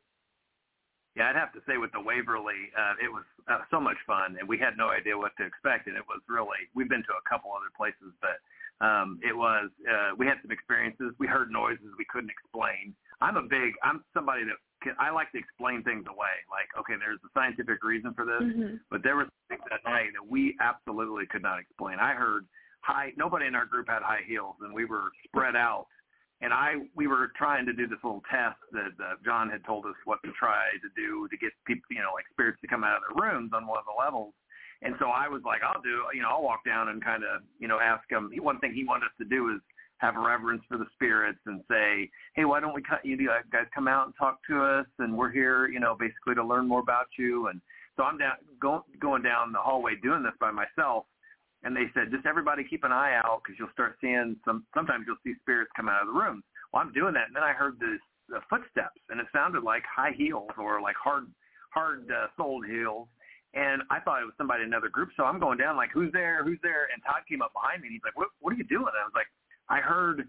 Yeah, I'd have to say with the Waverly, uh, it was uh, so much fun, and we had no idea what to expect. And it was really, we've been to a couple other places, but um, it was, uh, we had some experiences. We heard noises we couldn't explain. I'm a big, I'm somebody that can, I like to explain things away. Like, okay, there's a scientific reason for this, Mhm. but there was things that night that we absolutely could not explain. I heard high, nobody in our group had high heels, and we were spread out and I we were trying to do this little test that uh, John had told us what to try to do to get people, you know, like spirits to come out of their rooms on one of the levels. And so I was like, I'll do, you know, I'll walk down and kind of, you know, ask him. One thing he wanted us to do is have reverence for the spirits and say, hey, why don't we cut you guys come out and talk to us? And we're here, you know, basically to learn more about you. And so I'm down go, going down the hallway doing this by myself and they said just everybody keep an eye out because you'll start seeing some sometimes you'll see spirits come out of the rooms. Well i'm doing that and then i heard this uh, footsteps and it sounded like high heels or like hard hard uh, soled heels. And i thought it was somebody in another group so i'm going down like who's there? Who's there? And todd came up behind me and he's like what what are you doing? And i was like i heard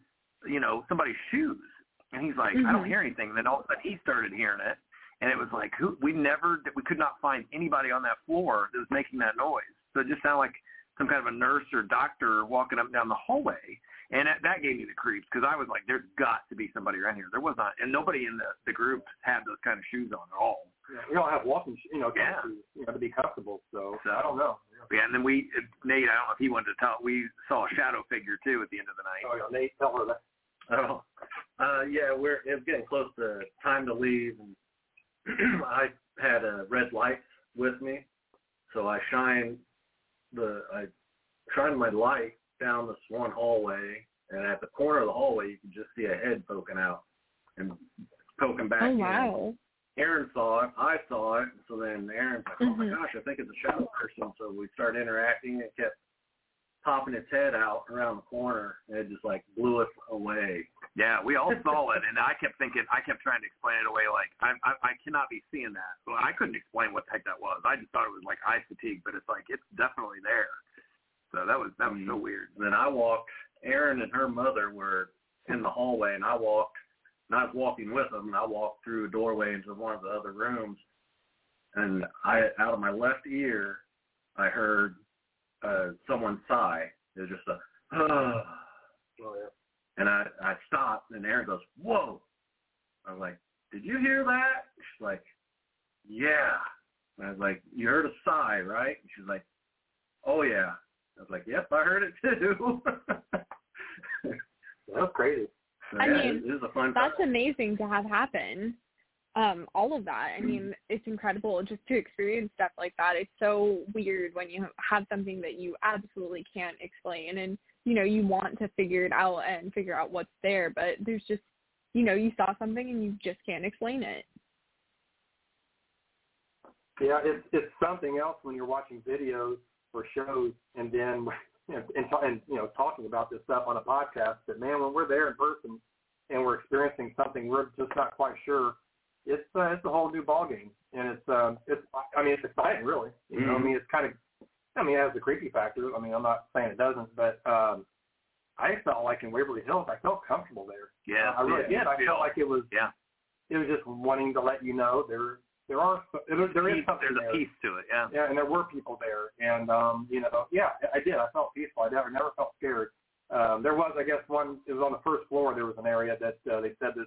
you know somebody's shoes. And he's like i don't Mhm. hear anything. And then all of a sudden he started hearing it and it was like who we never we could not find anybody on that floor that was making that noise. So it just sounded like some kind of a nurse or doctor walking up and down the hallway. And that, that gave me the creeps because I was like, there's got to be somebody around here. There was not, and nobody in the, the group had those kind of shoes on at all. Yeah, we all have walking, sh- you know, Yeah. shoes, you know, to be comfortable. So, So- I don't know. Yeah, and then we, Nate, I don't know if he wanted to tell, we saw a shadow figure too at the end of the night. Oh, yeah, Nate, tell her that. Oh, uh, yeah, we're it's getting close to time to leave, and I had a red light with me, so I shine the I shined my light down this one hallway, and at the corner of the hallway, you could just see a head poking out and poking back. Oh in. wow. Erin saw it, I saw it, so then Erin's like, "Oh my Mhm. gosh, I think it's a shadow person." So we started interacting, and it kept popping its head out around the corner, and it just like blew us away. Yeah, we all saw it, and I kept thinking, I kept trying to explain it away, like I, I, I cannot be seeing that. Well, I couldn't explain what the heck that was. I just thought it was like eye fatigue, but it's like it's definitely there. So that was that was so mm-hmm. weird. Then I walked. Erin and her mother were in the hallway, and I walked. And I was walking with them, and I walked through a doorway into one of the other rooms, and I, out of my left ear, I heard uh, someone sigh. It was just a, oh, yeah. and I, I stopped, and Erin goes, "Whoa!" I was like, "Did you hear that?" She's like, "Yeah." And I was like, "You heard a sigh, right?" And she's like, "Oh yeah." I was like, "Yep, I heard it too." That's crazy. So, I yeah, mean, it is a fun. that's time. amazing to have happen. Um, all of that. I mean, it's incredible just to experience stuff like that. It's so weird when you have something that you absolutely can't explain and you know, you want to figure it out and figure out what's there, but there's just you know, you saw something and you just can't explain it. Yeah, it's it's something else when you're watching videos or shows and then and, and, and you know talking about this stuff on a podcast. But man, when we're there in person and we're experiencing something we're just not quite sure, it's uh, it's a whole new ballgame, and it's um it's I mean it's exciting really. You know, I Mhm. mean it's kind of I mean it has the creepy factor. I mean I'm not saying it doesn't, but um I felt like in Waverly Hills I felt comfortable there. Yeah, I really yeah, did. I feel- felt like it was yeah. it was just wanting to let you know there there are there, there is something there's there. a piece to it. Yeah. Yeah, and there were people there, and um, you know, yeah, I did. I felt peaceful. I never never felt scared. Um, there was, I guess, one. It was on the first floor. There was an area that uh, they said that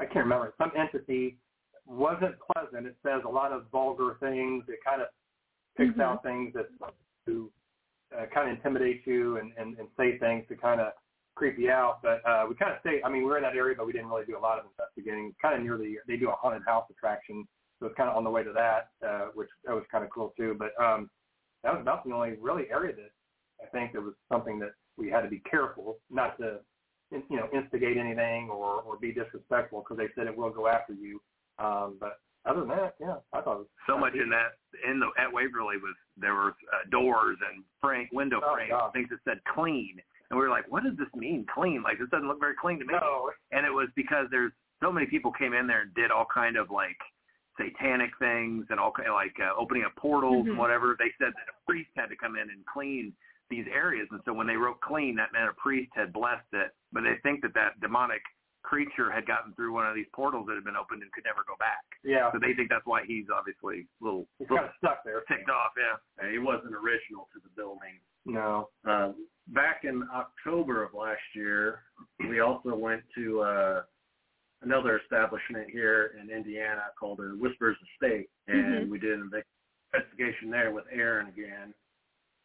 I can't remember. Some entity wasn't pleasant. It says a lot of vulgar things. It kind of picks Mhm. out things that to uh, kind of intimidate you and, and, and say things to kind of creep you out. But uh, we kind of stay. I mean, we were in that area, but we didn't really do a lot of investigating. Kind of near the. They do a haunted house attraction, so it's kind of on the way to that, uh, which that was kind of cool too. But um, that was about the only really area that I think there was something that we had to be careful not to, you know, instigate anything or or be disrespectful because they said it will go after you. Um, but other than that, yeah, I thought it was so much in that in the at Waverly was there were uh, doors and frame window Oh, frames God. things that said clean and we were like what does this mean clean like this doesn't look very clean to me No. and it was because there's so many people came in there and did all kind of like satanic things and all kind like uh, opening up portals Mhm. and whatever they said that a priest had to come in and clean these areas and so when they wrote clean that meant a priest had blessed it but they think that that demonic creature had gotten through one of these portals that had been opened and could never go back Yeah. so they think that's why he's obviously a little, He's little kind of stuck there. ticked off. Yeah. Uh, He wasn't original to the building. No. Uh, back in October of last year, we also went to uh, another establishment here in Indiana called the Whispers Estate, and Mhm. we did an investigation there with Erin again,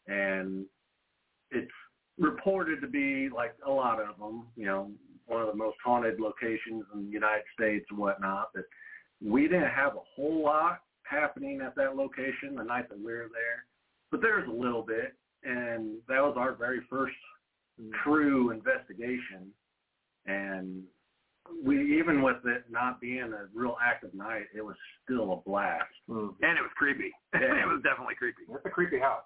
and it's reported to be like a lot of them, you know, one of the most haunted locations in the United States and whatnot. But we didn't have a whole lot happening at that location the night that we were there, but there was a little bit, and that was our very first true investigation. And we, even with it not being a real active night, it was still a blast. Mm. And it was creepy. Yeah. it was definitely creepy. It's a creepy house.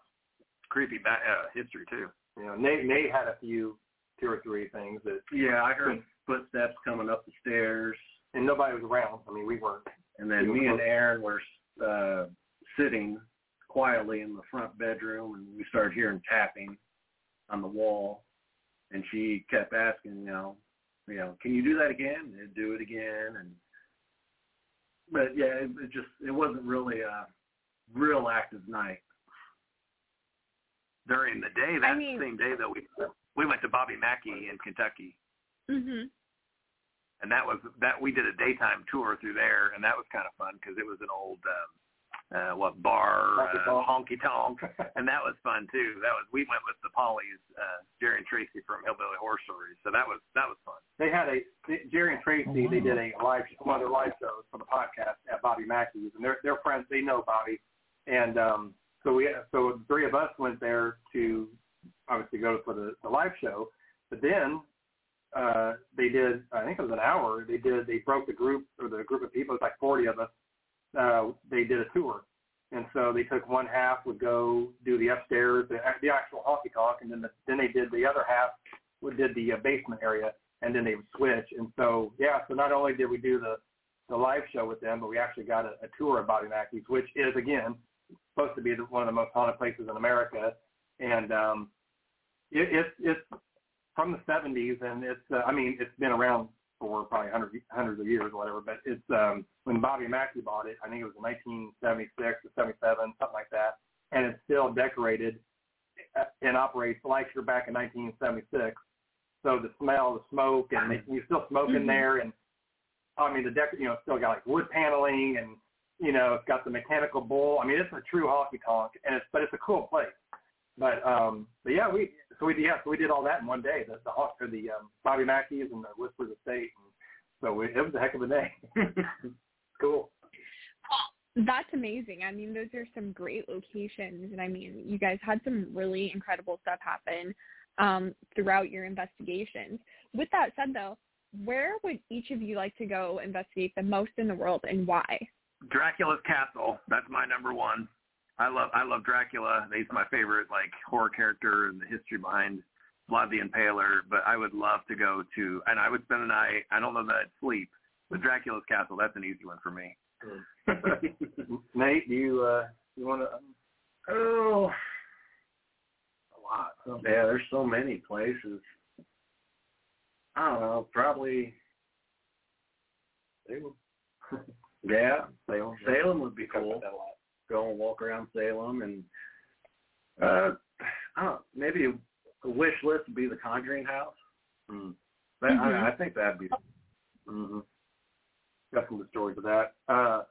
Creepy ba- uh, history too. You know, Nate Nate had a few, two or three things that, Yeah, I heard footsteps coming up the stairs, and nobody was around. I mean, we weren't. and then me and Erin were uh, sitting quietly in the front bedroom, and we started hearing tapping on the wall. And she kept asking, you know, you know, can you do that again? And do it again, and but yeah, it, it just it wasn't really a real active night. During the day, that I mean- same day though, we we went to Bobby Mackey in Kentucky, Mhm. and that was that we did a daytime tour through there, and that was kind of fun because it was an old um, uh, what bar uh, honky tonk, and that was fun too. That was we went with the Polly's, uh, Jerry and Tracy from Hillbilly Horror Stories, so that was that was fun. They had a Jerry and Tracy. They did a live one of their live shows for the podcast at Bobby Mackey's, and they're they're friends. They know Bobby, and um, so we so the three of us went there to obviously go for the, the live show, but then uh, they did I think it was an hour. They did they broke the group or the group of people. It's like forty of us. Uh, they did a tour. And so they took one half would go do the upstairs, the, the actual honky tonk, and then the, then they did the other half would did the uh, basement area and then they would switch. And so, yeah, so not only did we do the, the live show with them, but we actually got a, a tour of Bobby Mackey's, which is, again, supposed to be the, one of the most haunted places in America. And um, it, it's, it's from the 70s, and it's, uh, I mean, it's been around for probably hundreds, hundreds of years or whatever, but it's, um, when Bobby Mackey bought it, I think it was 1976 or 77, something like that, and it's still decorated uh, and operates like you're back in 1976 so the smell, the smoke, and they, you still smoke in Mhm. there, and I mean the deck, you know, still got like wood paneling, and you know, it's got the mechanical bull. I mean, it's a true honky tonk, and it's but it's a cool place. But um, but yeah, we so we yeah, so we did all that in one day. The the Hawk or the um, Bobby Mackey's and the Whispers Estate. And so we, it was a heck of a day. cool. That's amazing. I mean, those are some great locations, and I mean, you guys had some really incredible stuff happen um, throughout your investigations. With that said, though, where would each of you like to go investigate the most in the world, and why? Dracula's Castle. That's my number one. I love I love Dracula. He's my favorite like horror character and the history behind Vlad the Impaler. But I would love to go to, and I would spend a night. I don't know that I'd sleep, but Dracula's Castle. That's an easy one for me. Nate, do you uh, you want to? Oh, a lot. Yeah, there's so many places. I don't know. Probably. Salem. yeah, Salem. Salem would be cool. Go and walk around Salem and uh, I don't know, maybe a wish list would be the Conjuring House. Mm. That, Mm-hmm. I, I think that'd be. Mm-hmm. Got some stories of that. Uh,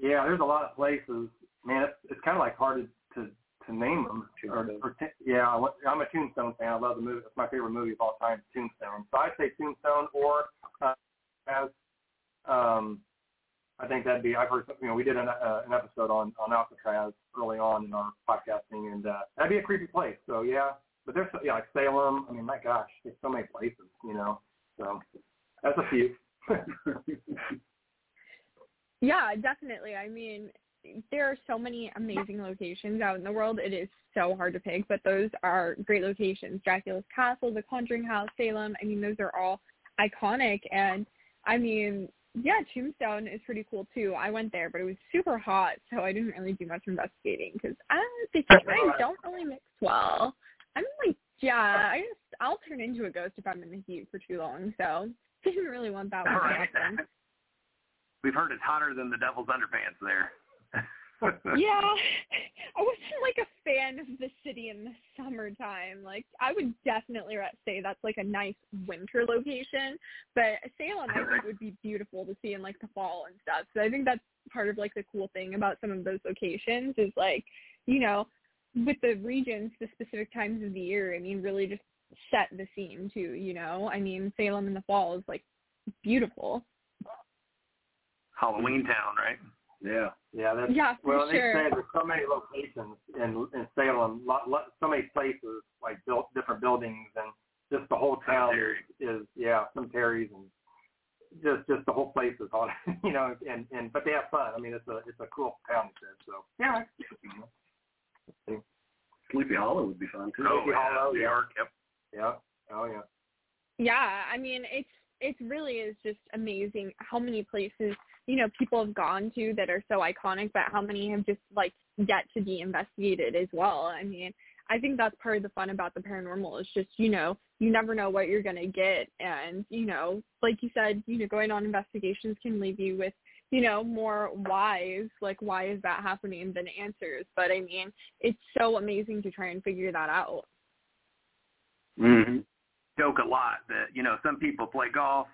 yeah, there's a lot of places. Man, it's, it's kind of like hard to to, to name them. Or, or t- yeah, I, I'm a Tombstone fan. I love the movie. It's my favorite movie of all time, Tombstone. So I'd say Tombstone or uh, as um, I think that'd be. I've heard. You know, we did an, uh, an episode on on Alcatraz early on in our podcasting, and uh, that'd be a creepy place. So yeah, but there's yeah, like Salem. I mean, my gosh, there's so many places. You know, so that's a few. Yeah, definitely. I mean, there are so many amazing locations out in the world. It is so hard to pick, but those are great locations. Dracula's Castle, the Conjuring House, Salem. I mean, those are all iconic. And I mean, yeah, Tombstone is pretty cool too. I went there, but it was super hot, so I didn't really do much investigating because I the humans don't really mix well. I'm like, yeah, I just I'll turn into a ghost if I'm in the heat for too long. So didn't really want that one to happen. We've heard it's hotter than the devil's underpants there. yeah, I wasn't like a fan of the city in the summertime. Like, I would definitely say that's like a nice winter location, but Salem I think would be beautiful to see in like the fall and stuff. So I think that's part of like the cool thing about some of those locations is like, you know, with the regions, the specific times of the year. I mean, really just set the scene too. You know, I mean, Salem in the fall is like beautiful. Halloween Town, right? Yeah. Yeah, that's, Yeah, for well, sure. they say there's so many locations in in Salem, lot, lot, so many places like built different buildings, and just the whole town is, is yeah, cemeteries and just just the whole place is haunted, you know. And and but they have fun. I mean, it's a it's a cool town. Said so. Yeah. I- Sleepy Hollow would be fun too. Oh, Sleepy yeah, Hollow, New yeah. York. Yep. Yeah. Oh yeah. Yeah, I mean it's it really is just amazing how many places you know people have gone to that are so iconic, but how many have just like yet to be investigated as well. I mean, I think that's part of the fun about the paranormal is just you know you never know what you're gonna get, and you know like you said, you know going on investigations can leave you with you know more whys like why is that happening than answers. But I mean it's so amazing to try and figure that out. Mm-hmm. Joke a lot that you know some people play golf,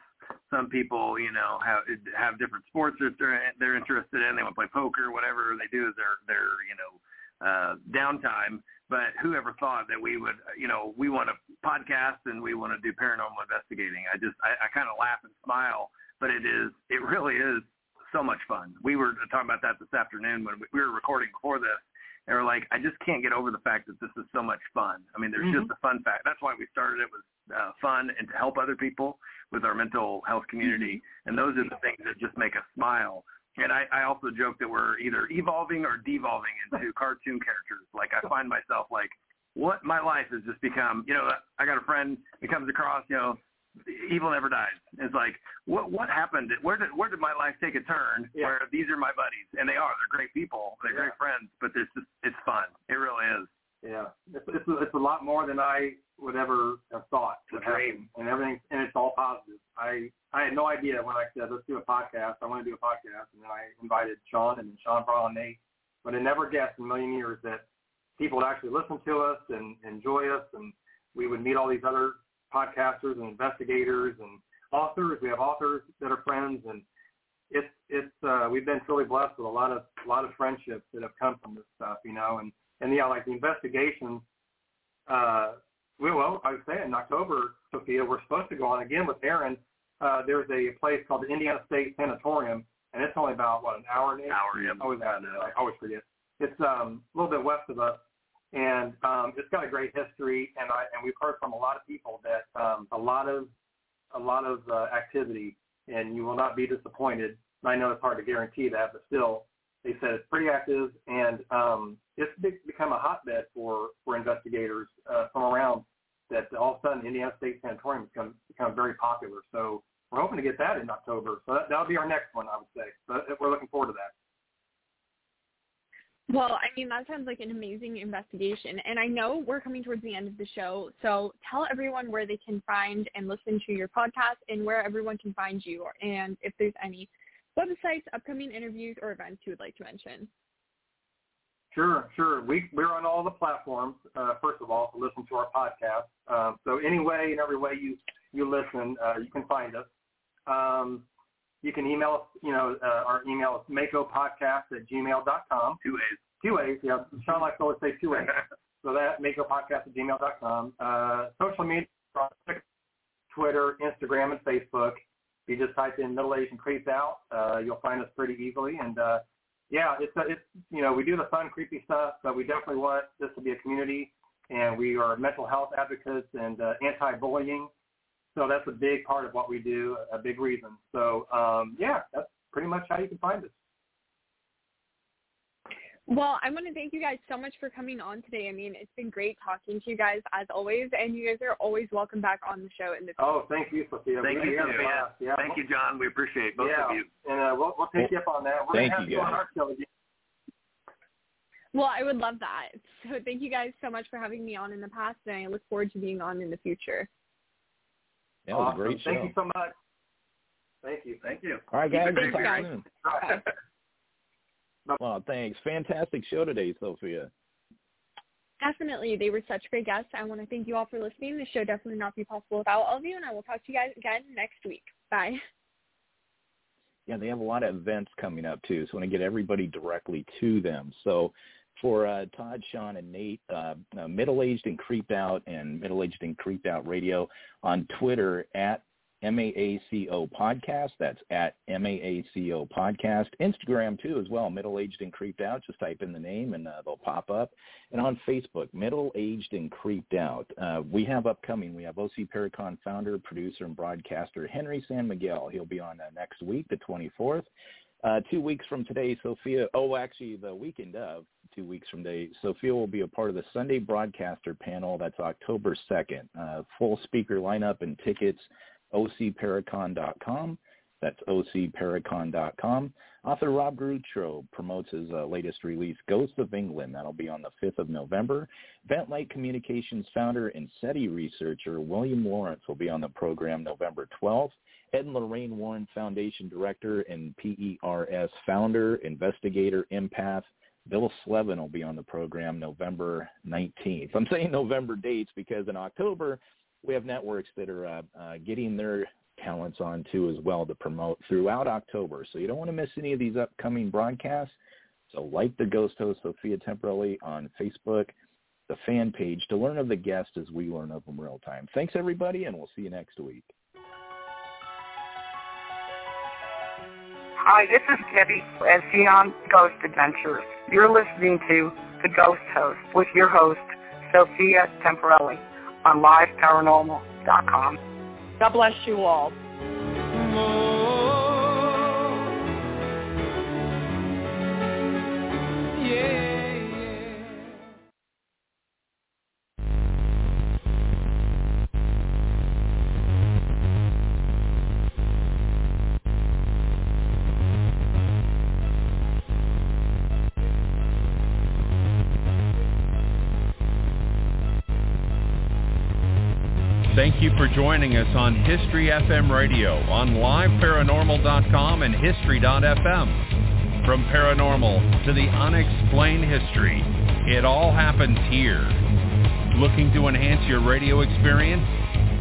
some people you know have have different sports that they're they're interested in. They want to play poker, whatever they do is their their you know uh, downtime. But whoever thought that we would you know we want to podcast and we want to do paranormal investigating? I just I, I kind of laugh and smile, but it is it really is so much fun. We were talking about that this afternoon when we, we were recording before this. And we're like, I just can't get over the fact that this is so much fun. I mean, there's Mhm. just a fun fact. That's why we started it was uh, fun and to help other people with our mental health community. And those are the things that just make us smile. And I, I also joke that we're either evolving or devolving into cartoon characters. Like I find myself like, what my life has just become. You know, I got a friend that comes across. You know, evil never dies. It's like, what what happened? Where did where did my life take a turn? Where these are my buddies, and they are. They're great people. They're great friends. But it's just it's fun. It really is. Yeah, it's it's a, it's a lot more than I would ever have thought would dream, and everything, and it's all positive. I I had no idea when I said let's do a podcast. I want to do a podcast, and then I invited Shawn and then Shawn brought and Nate, but I never guessed in a million years that people would actually listen to us and enjoy us, and we would meet all these other podcasters and investigators and authors. We have authors that are friends, and it's it's uh, we've been truly blessed with a lot of a lot of friendships that have come from this stuff, you know, and and yeah, like the investigations, uh, well, I was saying in October, Sophia, we're supposed to go on again with Erin. Uh, there's a place called the Indiana State Sanatorium, and it's only about what an hour. And hour, yeah. I always, I always forget. It's um, a little bit west of us, and um, it's got a great history. And I and we've heard from a lot of people that um, a lot of a lot of uh, activity, and you will not be disappointed. I know it's hard to guarantee that, but still, they said it's pretty active, and um, it's become a hotbed for for investigators uh, from around. That all of a sudden, Indiana State Sanatorium has become become very popular. So we're hoping to get that in October. So that, that'll be our next one, I would say. So we're looking forward to that. Well, mean, that sounds like an amazing investigation. And I know we're coming towards the end of the show. So tell everyone where they can find and listen to your podcast and where everyone can find you and if there's any websites, upcoming interviews, or events you would like to mention. Sure, sure. We, we're on all the platforms, uh, first of all, to listen to our podcast. Uh, so any way and every way you, you listen, uh, you can find us. Um, you can email us, you know, uh, our email is makopodcast at gmail.com. Two ways. Two ways, yeah. Shawn likes to always say two ways. so that, makopodcast at gmail.com. Uh, social media, Twitter, Instagram, and Facebook. If you just type in Middle Age and Out, uh, you'll find us pretty easily. And uh, yeah, it's a, it's you know we do the fun, creepy stuff, but we definitely want this to be a community, and we are mental health advocates and uh, anti-bullying. So that's a big part of what we do, a big reason. So um, yeah, that's pretty much how you can find us. Well, I want to thank you guys so much for coming on today. I mean, it's been great talking to you guys as always, and you guys are always welcome back on the show. In the oh, thank you, Sophia. Thank you, yeah. yeah. Thank you, John. We appreciate both yeah. of you. And uh, we'll, we'll take you up on that. We're thank gonna have you, you guys. on our show again. Well, I would love that. So thank you guys so much for having me on in the past, and I look forward to being on in the future. That was awesome. a great show. Thank you so much. Thank you. Thank you. All right, guys. Keep it talk great. soon. Bye. Well, thanks. Fantastic show today, Sophia. Definitely. They were such great guests. I want to thank you all for listening. The show definitely not be possible without all of you, and I will talk to you guys again next week. Bye. Yeah, they have a lot of events coming up too, so I want to get everybody directly to them. So for uh, Todd, Shawn, and Nate, uh, uh, Middle Aged and Creeped Out and Middle Aged and Creeped Out Radio on Twitter at MAACO Podcast. That's at MAACO Podcast. Instagram too as well, Middle Aged and Creeped Out. Just type in the name and uh, they'll pop up. And on Facebook, Middle Aged and Creeped Out. Uh, we have upcoming, we have OC Paracon founder, producer, and broadcaster Henry San Miguel. He'll be on uh, next week, the 24th. Uh, two weeks from today, Sophia, oh, actually the weekend of two weeks from today, Sophia will be a part of the Sunday broadcaster panel. That's October 2nd. Uh, full speaker lineup and tickets ocparacon.com. That's ocparacon.com. Author Rob Gutro promotes his uh, latest release, Ghosts of England. That'll be on the 5th of November. Ventlight Communications founder and SETI researcher William Lawrence will be on the program November 12th. Ed and Lorraine Warren Foundation Director and PERS founder, investigator, empath, Bill Slevin will be on the program November 19th. I'm saying November dates because in October we have networks that are uh, uh, getting their talents on too as well to promote throughout October. So you don't want to miss any of these upcoming broadcasts. So like the Ghost Host Sophia Temperilli on Facebook, the fan page to learn of the guests as we learn of them real time. Thanks everybody, and we'll see you next week. Hi, this is Debbie at Xeon Ghost Adventures. You're listening to The Ghost Host with your host, Sophia Temperilli on liveparanormal.com. God bless you all. Mm-hmm. For joining us on History FM Radio on liveparanormal.com and history.fm. From paranormal to the unexplained history, it all happens here. Looking to enhance your radio experience?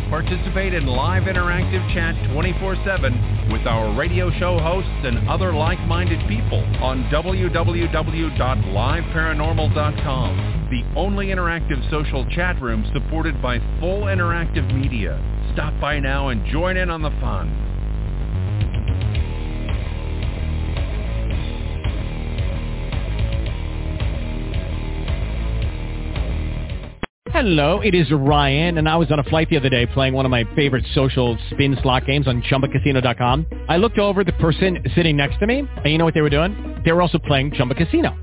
Participate in live interactive chat 24-7 with our radio show hosts and other like-minded people on www.liveparanormal.com, the only interactive social chat room supported by full interactive media. Stop by now and join in on the fun. Hello, it is Ryan, and I was on a flight the other day playing one of my favorite social spin slot games on ChumbaCasino.com. I looked over the person sitting next to me, and you know what they were doing? They were also playing Chumba Casino.